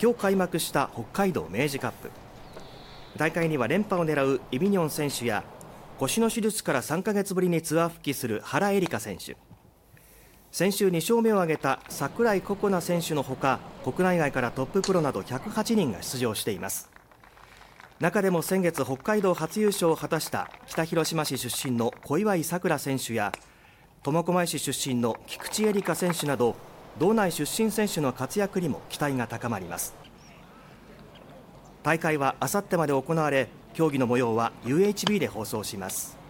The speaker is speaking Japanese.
今日開幕した北海道明治カップ。大会には連覇を狙うイ・ビニョン選手や腰の手術から3ヶ月ぶりにツアー復帰する原英莉花選手。先週2勝目を挙げた櫻井心那選手のほか国内外からトッププロなど108人が出場しています。中でも先月北海道初優勝を果たした北広島市出身の小祝さくら選手や苫小牧市出身の菊池絵里香選手など道内出身選手の活躍にも期待が高まります。大会はあさってまで行われ競技の模様は UHB で放送します。